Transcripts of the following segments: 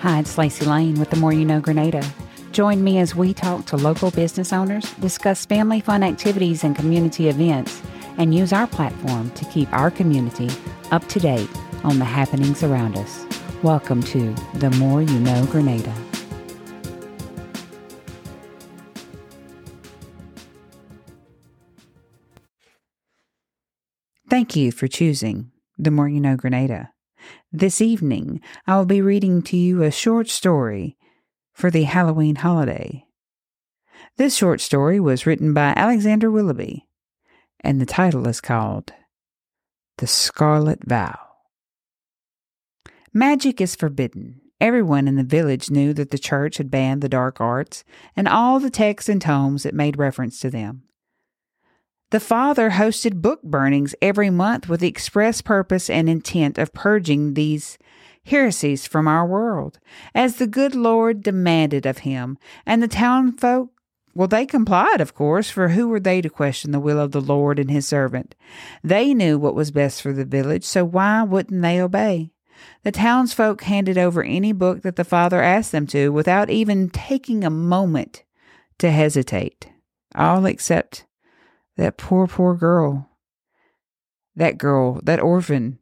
Hi, it's Lacey Lane with The More You Know Grenada. Join me as we talk to local business owners, discuss family fun activities and community events, and use our platform to keep our community up to date on the happenings around us. Welcome to The More You Know Grenada. Thank you for choosing The More You Know Grenada. This evening, I will be reading to you a short story for the Halloween holiday. This short story was written by Alexander Willoughby, and the title is called The Scarlet Vow. Magic is forbidden. Everyone in the village knew that the church had banned the dark arts and all the texts and tomes that made reference to them. The father hosted book burnings every month with the express purpose and intent of purging these heresies from our world, as the good Lord demanded of him, and the townfolk well, they complied, of course, for who were they to question the will of the Lord and his servant? They knew what was best for the village, so why wouldn't they obey? The townsfolk handed over any book that the father asked them to without even taking a moment to hesitate, all except that poor, poor girl. That girl, that orphan,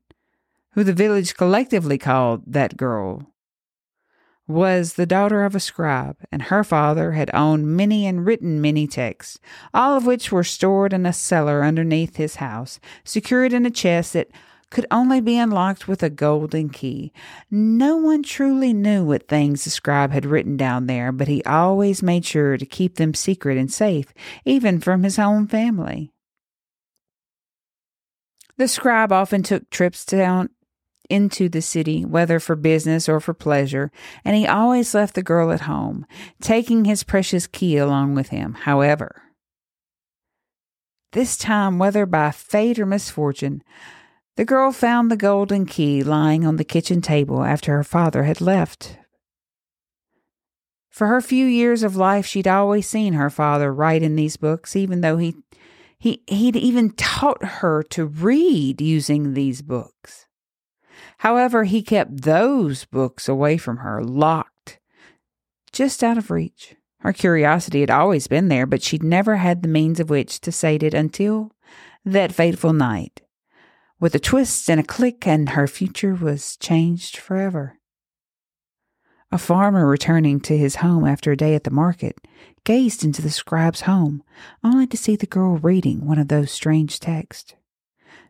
who the village collectively called that girl, was the daughter of a scribe, and her father had owned many and written many texts, all of which were stored in a cellar underneath his house, secured in a chest that could only be unlocked with a golden key. No one truly knew what things the scribe had written down there, but he always made sure to keep them secret and safe, even from his own family. The scribe often took trips down into the city, whether for business or for pleasure, and he always left the girl at home, taking his precious key along with him. However, this time, whether by fate or misfortune, the girl found the golden key lying on the kitchen table after her father had left. For her few years of life, she'd always seen her father write in these books, even though he, he, he'd even taught her to read using these books. However, he kept those books away from her, locked, just out of reach. Her curiosity had always been there, but she'd never had the means of which to sate it until that fateful night with a twist and a click, and her future was changed forever. A farmer returning to his home after a day at the market gazed into the scribe's home, only to see the girl reading one of those strange texts.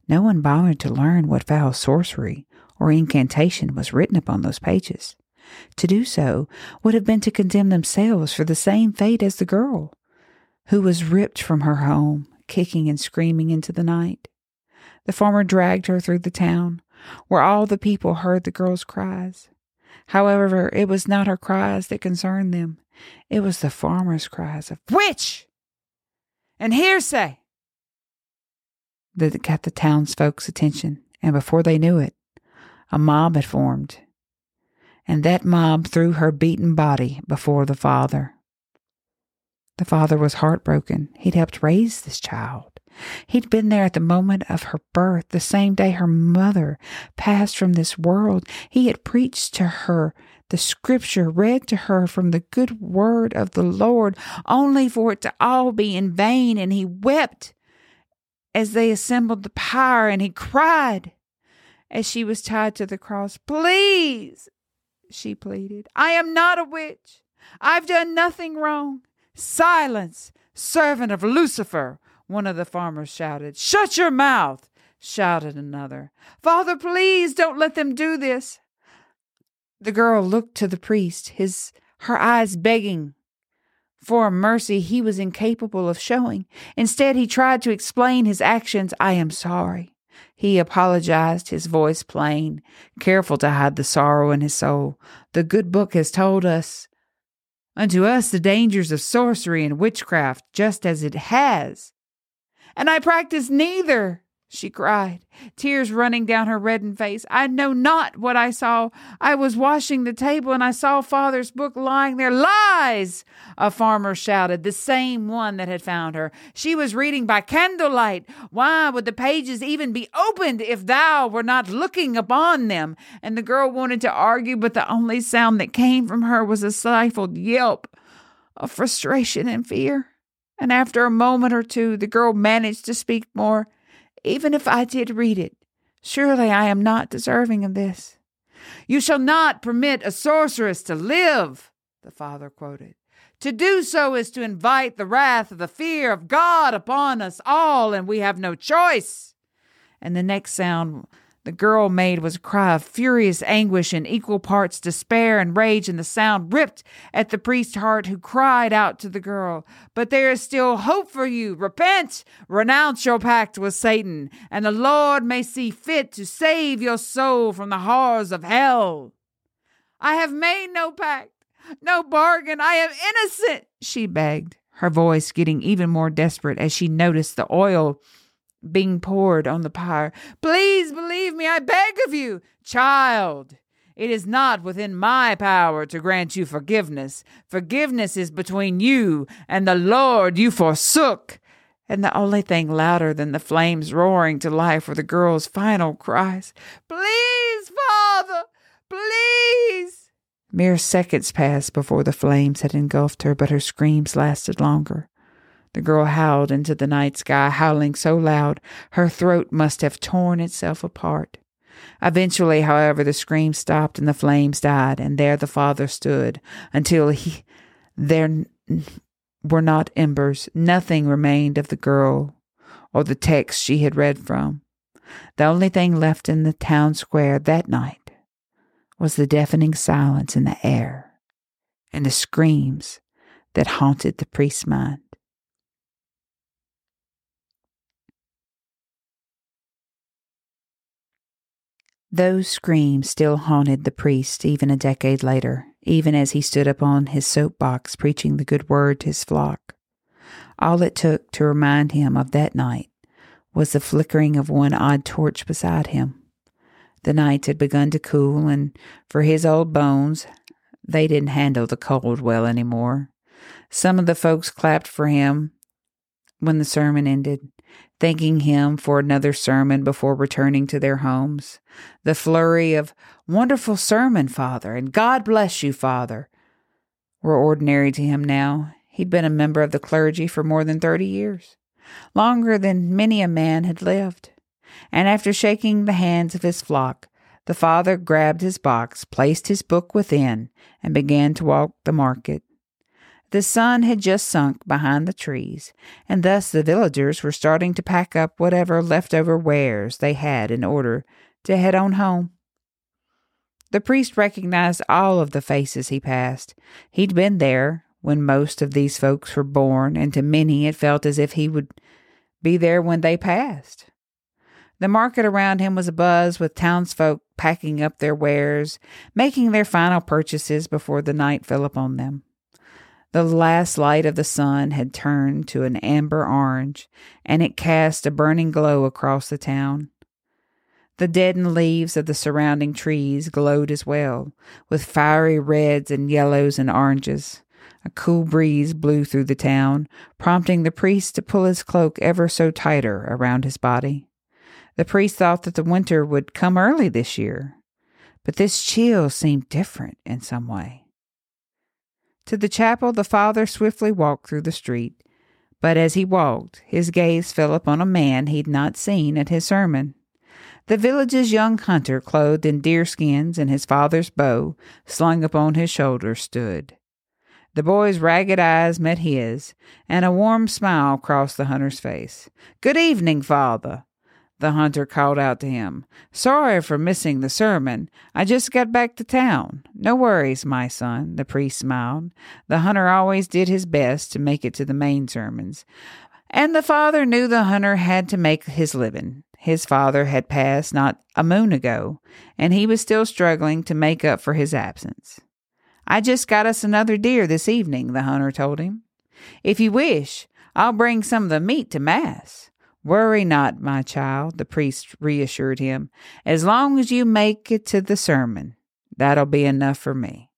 No one bothered to learn what foul sorcery or incantation was written upon those pages. To do so would have been to condemn themselves for the same fate as the girl, who was ripped from her home, kicking and screaming into the night. The farmer dragged her through the town, where all the people heard the girl's cries. However, it was not her cries that concerned them. It was the farmer's cries of witch and hearsay that got the townsfolk's attention, and before they knew it, a mob had formed, and that mob threw her beaten body before the father. The father was heartbroken. He'd helped raise this child. He'd been there at the moment of her birth, the same day her mother passed from this world. He had preached to her the scripture read to her from the good word of the Lord, only for it to all be in vain. And he wept as they assembled the pyre, and he cried as she was tied to the cross. Please, she pleaded, I am not a witch. I've done nothing wrong. Silence, servant of Lucifer one of the farmers shouted. Shut your mouth, shouted another. Father, please don't let them do this. The girl looked to the priest, his her eyes begging for a mercy he was incapable of showing. Instead, he tried to explain his actions. I am sorry. He apologized, his voice plain, careful to hide the sorrow in his soul. The good book has told us unto us the dangers of sorcery and witchcraft, just as it has and I practice neither. she cried, tears running down her reddened face. I know not what I saw. I was washing the table and I saw father's book lying there. Lies! A farmer shouted, the same one that had found her. She was reading by candlelight. Why would the pages even be opened if thou were not looking upon them? And the girl wanted to argue, but the only sound that came from her was a stifled yelp of frustration and fear. And after a moment or two, the girl managed to speak more even if I did read it. Surely I am not deserving of this. You shall not permit a sorceress to live, the father quoted. To do so is to invite the wrath of the fear of God upon us all, and we have no choice. And the next sound the girl made was a cry of furious anguish in equal parts despair and rage, and the sound ripped at the priest's heart, who cried out to the girl, But there is still hope for you. Repent, renounce your pact with Satan, and the Lord may see fit to save your soul from the horrors of hell. I have made no pact, no bargain. I am innocent, she begged, her voice getting even more desperate as she noticed the oil being poured on the pyre. Please believe me, I beg of you, child. It is not within my power to grant you forgiveness. Forgiveness is between you and the Lord you forsook. And the only thing louder than the flames roaring to life were the girl's final cries Please, Father, please. Mere seconds passed before the flames had engulfed her, but her screams lasted longer. The girl howled into the night sky, howling so loud her throat must have torn itself apart. Eventually, however, the scream stopped and the flames died, and there the father stood until he there were not embers. Nothing remained of the girl or the text she had read from. The only thing left in the town square that night was the deafening silence in the air and the screams that haunted the priest's mind. Those screams still haunted the priest even a decade later, even as he stood upon his soapbox preaching the good word to his flock. All it took to remind him of that night was the flickering of one odd torch beside him. The nights had begun to cool, and for his old bones, they didn't handle the cold well any more. Some of the folks clapped for him when the sermon ended, thanking him for another sermon before returning to their homes. The flurry of, Wonderful sermon, Father, and God bless you, Father, were ordinary to him now. He'd been a member of the clergy for more than thirty years, longer than many a man had lived. And after shaking the hands of his flock, the father grabbed his box, placed his book within, and began to walk the market. The sun had just sunk behind the trees, and thus the villagers were starting to pack up whatever leftover wares they had in order to head on home. The priest recognized all of the faces he passed. He'd been there when most of these folks were born, and to many it felt as if he would be there when they passed. The market around him was abuzz with townsfolk packing up their wares, making their final purchases before the night fell upon them. The last light of the sun had turned to an amber orange, and it cast a burning glow across the town. The deadened leaves of the surrounding trees glowed as well, with fiery reds and yellows and oranges. A cool breeze blew through the town, prompting the priest to pull his cloak ever so tighter around his body. The priest thought that the winter would come early this year, but this chill seemed different in some way. To the chapel the father swiftly walked through the street, but as he walked, his gaze fell upon a man he'd not seen at his sermon. The village's young hunter, clothed in deerskins and his father's bow slung upon his shoulder, stood. The boy's ragged eyes met his, and a warm smile crossed the hunter's face. Good evening, father, the hunter called out to him. Sorry for missing the sermon. I just got back to town. No worries, my son, the priest smiled. The hunter always did his best to make it to the main sermons. And the father knew the hunter had to make his living. His father had passed not a moon ago, and he was still struggling to make up for his absence. I just got us another deer this evening, the hunter told him. If you wish, I'll bring some of the meat to Mass. Worry not, my child, the priest reassured him. As long as you make it to the sermon, that'll be enough for me.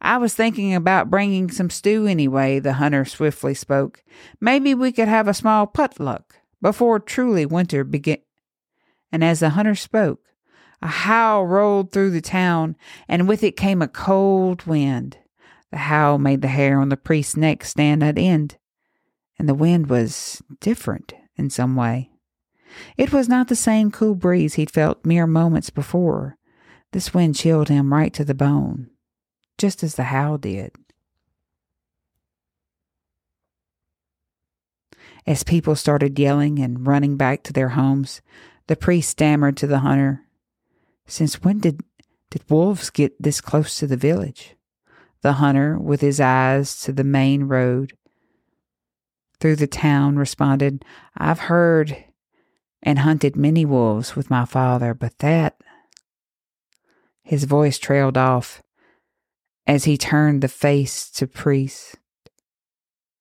I was thinking about bringing some stew anyway, the hunter swiftly spoke. Maybe we could have a small potluck before truly winter begin. And as the hunter spoke, a howl rolled through the town, and with it came a cold wind. The howl made the hair on the priest's neck stand at end, and the wind was different in some way. It was not the same cool breeze he'd felt mere moments before. This wind chilled him right to the bone, just as the howl did. As people started yelling and running back to their homes, the priest stammered to the hunter, Since when did, did wolves get this close to the village? The hunter, with his eyes to the main road through the town, responded, I've heard and hunted many wolves with my father, but that. His voice trailed off as he turned the face to priest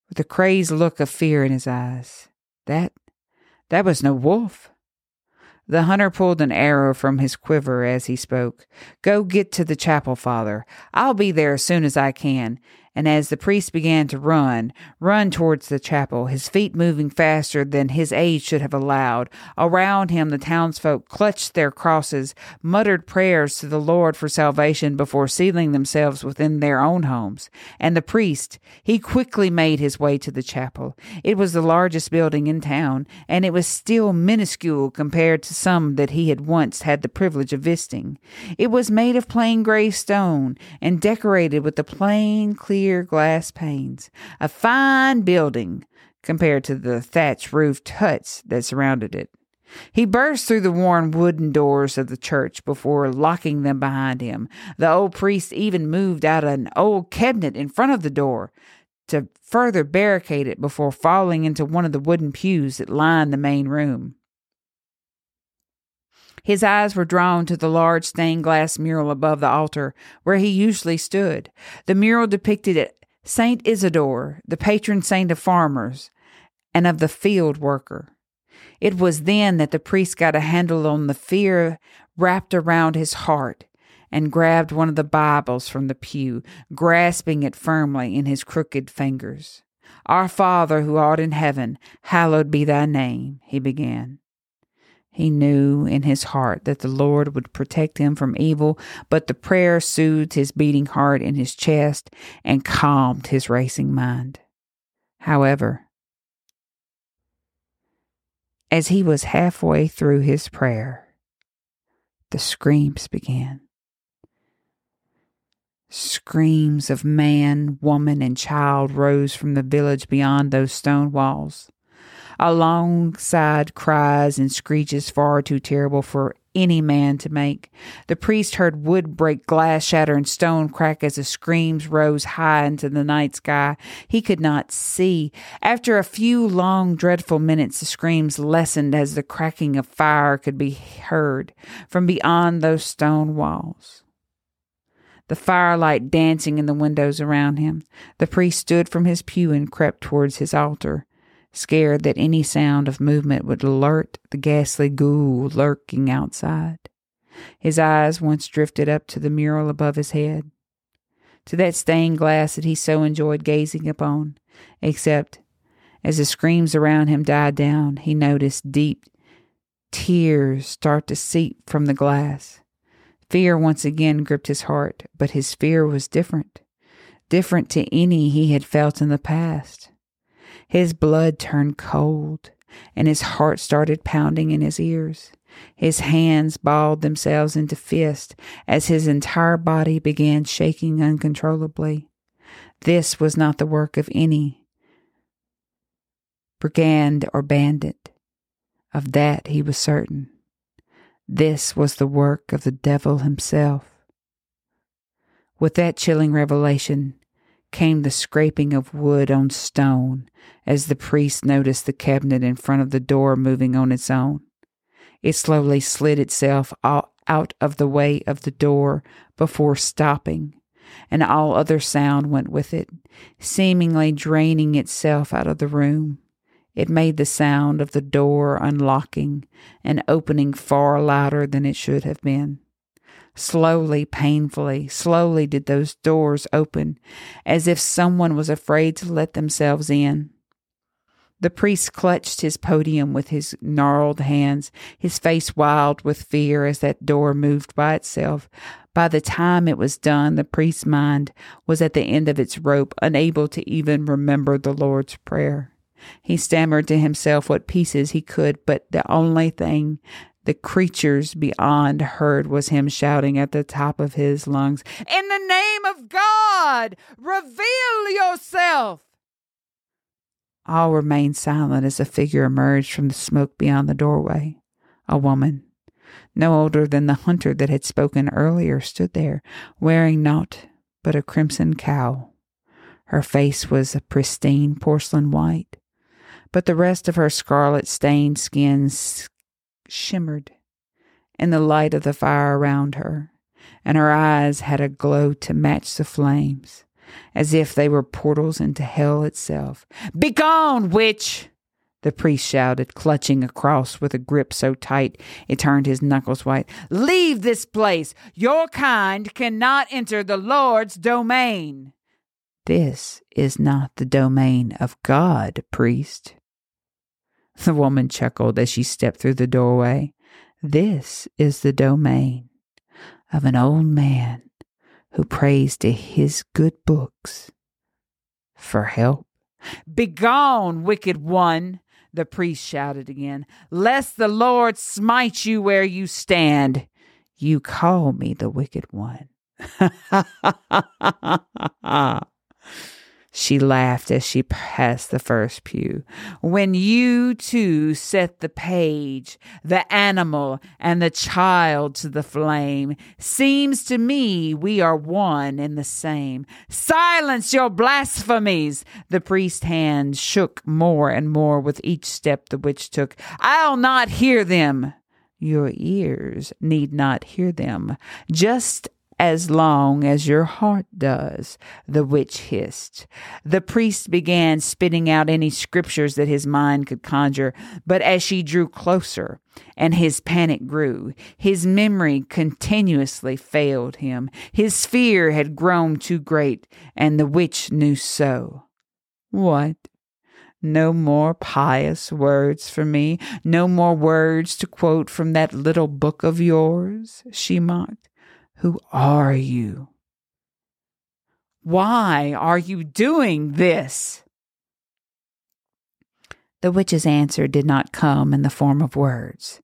with a crazed look of fear in his eyes. That that was no wolf. The hunter pulled an arrow from his quiver as he spoke. Go get to the chapel, father. I'll be there as soon as I can and as the priest began to run, run towards the chapel, his feet moving faster than his age should have allowed, around him the townsfolk clutched their crosses, muttered prayers to the Lord for salvation before sealing themselves within their own homes. And the priest, he quickly made his way to the chapel. It was the largest building in town, and it was still minuscule compared to some that he had once had the privilege of visiting. It was made of plain gray stone and decorated with the plain, clear glass panes, a fine building compared to the thatch roofed huts that surrounded it. He burst through the worn wooden doors of the church before locking them behind him. The old priest even moved out an old cabinet in front of the door to further barricade it before falling into one of the wooden pews that lined the main room. His eyes were drawn to the large stained glass mural above the altar where he usually stood. The mural depicted Saint Isidore, the patron saint of farmers and of the field worker. It was then that the priest got a handle on the fear wrapped around his heart and grabbed one of the Bibles from the pew, grasping it firmly in his crooked fingers. Our Father who art in heaven, hallowed be thy name, he began. He knew in his heart that the Lord would protect him from evil, but the prayer soothed his beating heart in his chest and calmed his racing mind. However, as he was halfway through his prayer, the screams began. Screams of man, woman, and child rose from the village beyond those stone walls alongside cries and screeches far too terrible for any man to make. The priest heard wood break, glass shatter, and stone crack as the screams rose high into the night sky. He could not see. After a few long, dreadful minutes, the screams lessened as the cracking of fire could be heard from beyond those stone walls. The firelight dancing in the windows around him. The priest stood from his pew and crept towards his altar scared that any sound of movement would alert the ghastly ghoul lurking outside. His eyes once drifted up to the mural above his head, to that stained glass that he so enjoyed gazing upon, except as the screams around him died down, he noticed deep tears start to seep from the glass. Fear once again gripped his heart, but his fear was different, different to any he had felt in the past. His blood turned cold, and his heart started pounding in his ears. His hands balled themselves into fists as his entire body began shaking uncontrollably. This was not the work of any brigand or bandit. Of that he was certain. This was the work of the devil himself. With that chilling revelation, came the scraping of wood on stone as the priest noticed the cabinet in front of the door moving on its own. It slowly slid itself out of the way of the door before stopping, and all other sound went with it, seemingly draining itself out of the room. It made the sound of the door unlocking and opening far louder than it should have been. Slowly, painfully, slowly did those doors open, as if someone was afraid to let themselves in. The priest clutched his podium with his gnarled hands, his face wild with fear as that door moved by itself. By the time it was done, the priest's mind was at the end of its rope, unable to even remember the Lord's Prayer. He stammered to himself what pieces he could, but the only thing the creatures beyond heard was him shouting at the top of his lungs, In the name of God, reveal yourself! All remained silent as a figure emerged from the smoke beyond the doorway. A woman, no older than the hunter that had spoken earlier, stood there, wearing naught but a crimson cowl. Her face was a pristine porcelain white, but the rest of her scarlet stained skin shimmered in the light of the fire around her, and her eyes had a glow to match the flames, as if they were portals into hell itself. Begone, witch! The priest shouted, clutching a cross with a grip so tight it turned his knuckles white. Leave this place! Your kind cannot enter the Lord's domain. This is not the domain of God, priest. The woman chuckled as she stepped through the doorway. This is the domain of an old man who prays to his good books for help. Begone, wicked one! The priest shouted again, lest the Lord smite you where you stand. You call me the wicked one. She laughed as she passed the first pew. When you two set the page, the animal and the child to the flame, seems to me we are one and the same. Silence your blasphemies! The priest's hand shook more and more with each step the witch took. I'll not hear them. Your ears need not hear them. Just as long as your heart does, the witch hissed. The priest began spitting out any scriptures that his mind could conjure, but as she drew closer and his panic grew, his memory continuously failed him. His fear had grown too great, and the witch knew so. What? No more pious words for me, no more words to quote from that little book of yours, she mocked. Who are you? Why are you doing this? The witch's answer did not come in the form of words,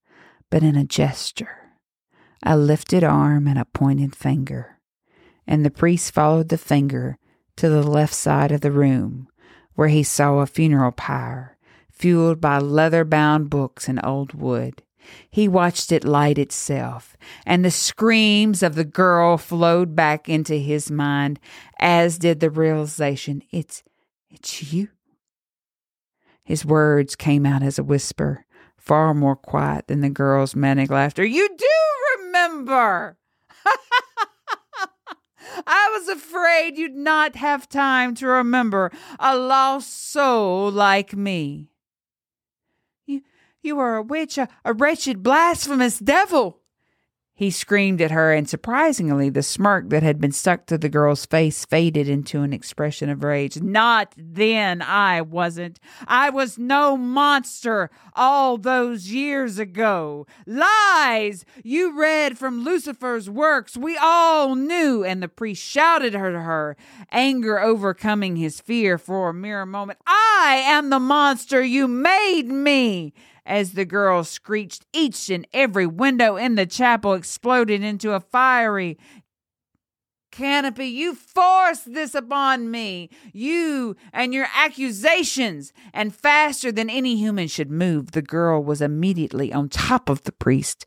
but in a gesture, a lifted arm and a pointed finger. And the priest followed the finger to the left side of the room, where he saw a funeral pyre, fueled by leather bound books and old wood. He watched it light itself, and the screams of the girl flowed back into his mind, as did the realization it's it's you. His words came out as a whisper, far more quiet than the girl's manic laughter. You do remember! I was afraid you'd not have time to remember a lost soul like me. You are a witch, a, a wretched, blasphemous devil. He screamed at her, and surprisingly, the smirk that had been stuck to the girl's face faded into an expression of rage. Not then, I wasn't. I was no monster all those years ago. Lies! You read from Lucifer's works. We all knew. And the priest shouted at her, anger overcoming his fear for a mere moment. I am the monster you made me as the girl screeched. Each and every window in the chapel exploded into a fiery canopy. You forced this upon me, you and your accusations. And faster than any human should move, the girl was immediately on top of the priest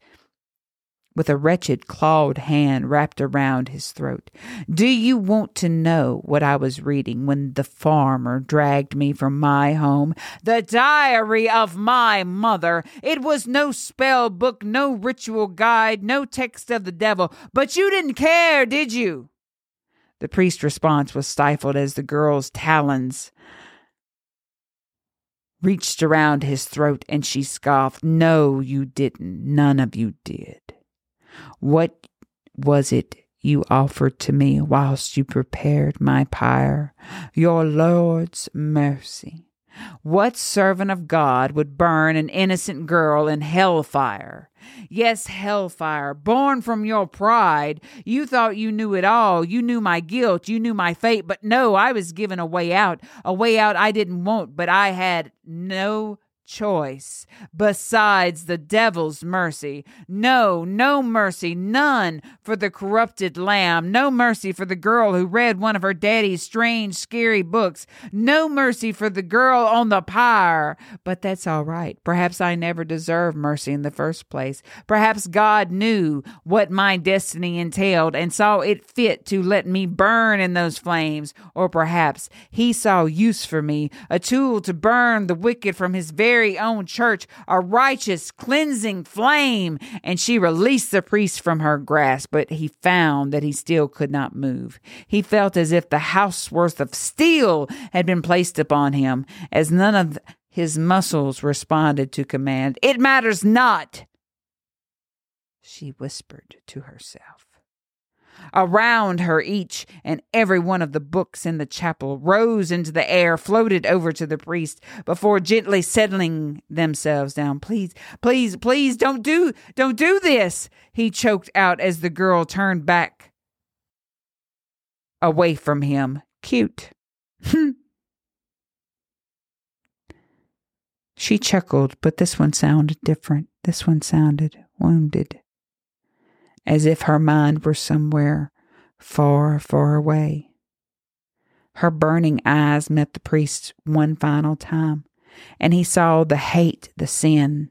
with a wretched clawed hand wrapped around his throat. Do you want to know what I was reading when the farmer dragged me from my home? The diary of my mother. It was no spell book, no ritual guide, no text of the devil. But you didn't care, did you? The priest's response was stifled as the girl's talons reached around his throat and she scoffed, No, you didn't. None of you did. What was it you offered to me whilst you prepared my pyre? Your Lord's mercy. What servant of God would burn an innocent girl in hellfire? Yes, hellfire, born from your pride. You thought you knew it all. You knew my guilt. You knew my fate. But no, I was given a way out, a way out I didn't want, but I had no choice besides the devil's mercy. No, no mercy, none for the corrupted lamb. No mercy for the girl who read one of her daddy's strange, scary books. No mercy for the girl on the pyre. But that's all right. Perhaps I never deserved mercy in the first place. Perhaps God knew what my destiny entailed and saw it fit to let me burn in those flames. Or perhaps he saw use for me, a tool to burn the wicked from his very very own church a righteous, cleansing flame. And she released the priest from her grasp, but he found that he still could not move. He felt as if the house worth of steel had been placed upon him, as none of his muscles responded to command. It matters not, she whispered to herself. Around her, each and every one of the books in the chapel rose into the air, floated over to the priest before gently settling themselves down. Please, please, please don't do, don't do this, he choked out as the girl turned back away from him. Cute. she chuckled, but this one sounded different. This one sounded wounded as if her mind were somewhere far, far away. Her burning eyes met the priest's one final time, and he saw the hate, the sin,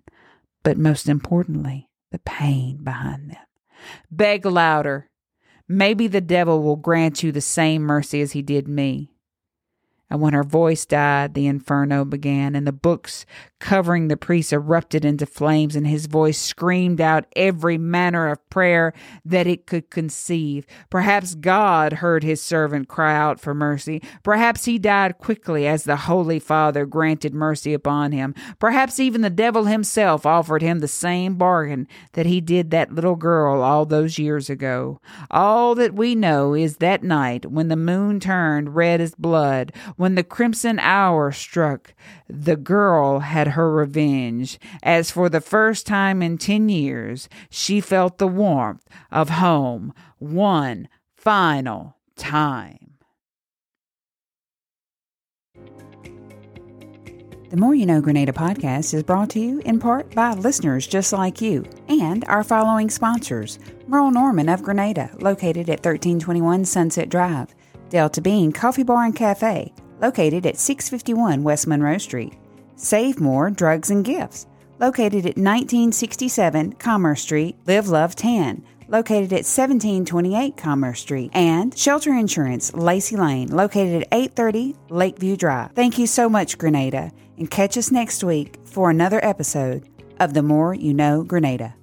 but most importantly, the pain behind them. Beg louder. Maybe the devil will grant you the same mercy as he did me. And when her voice died, the inferno began, and the books covering the priest erupted into flames, and his voice screamed out every manner of prayer that it could conceive. Perhaps God heard his servant cry out for mercy. Perhaps he died quickly as the Holy Father granted mercy upon him. Perhaps even the devil himself offered him the same bargain that he did that little girl all those years ago. All that we know is that night when the moon turned red as blood, when the crimson hour struck, the girl had her revenge, as for the first time in ten years she felt the warmth of home one final time. The More You Know Grenada podcast is brought to you in part by listeners just like you and our following sponsors Merle Norman of Grenada, located at 1321 Sunset Drive, Delta Bean Coffee Bar and Cafe, located at 651 West Monroe Street. Save More Drugs and Gifts, located at 1967 Commerce Street, Live Love Tan, located at 1728 Commerce Street, and Shelter Insurance, Lacey Lane, located at 830 Lakeview Drive. Thank you so much, Grenada, and catch us next week for another episode of The More You Know Grenada.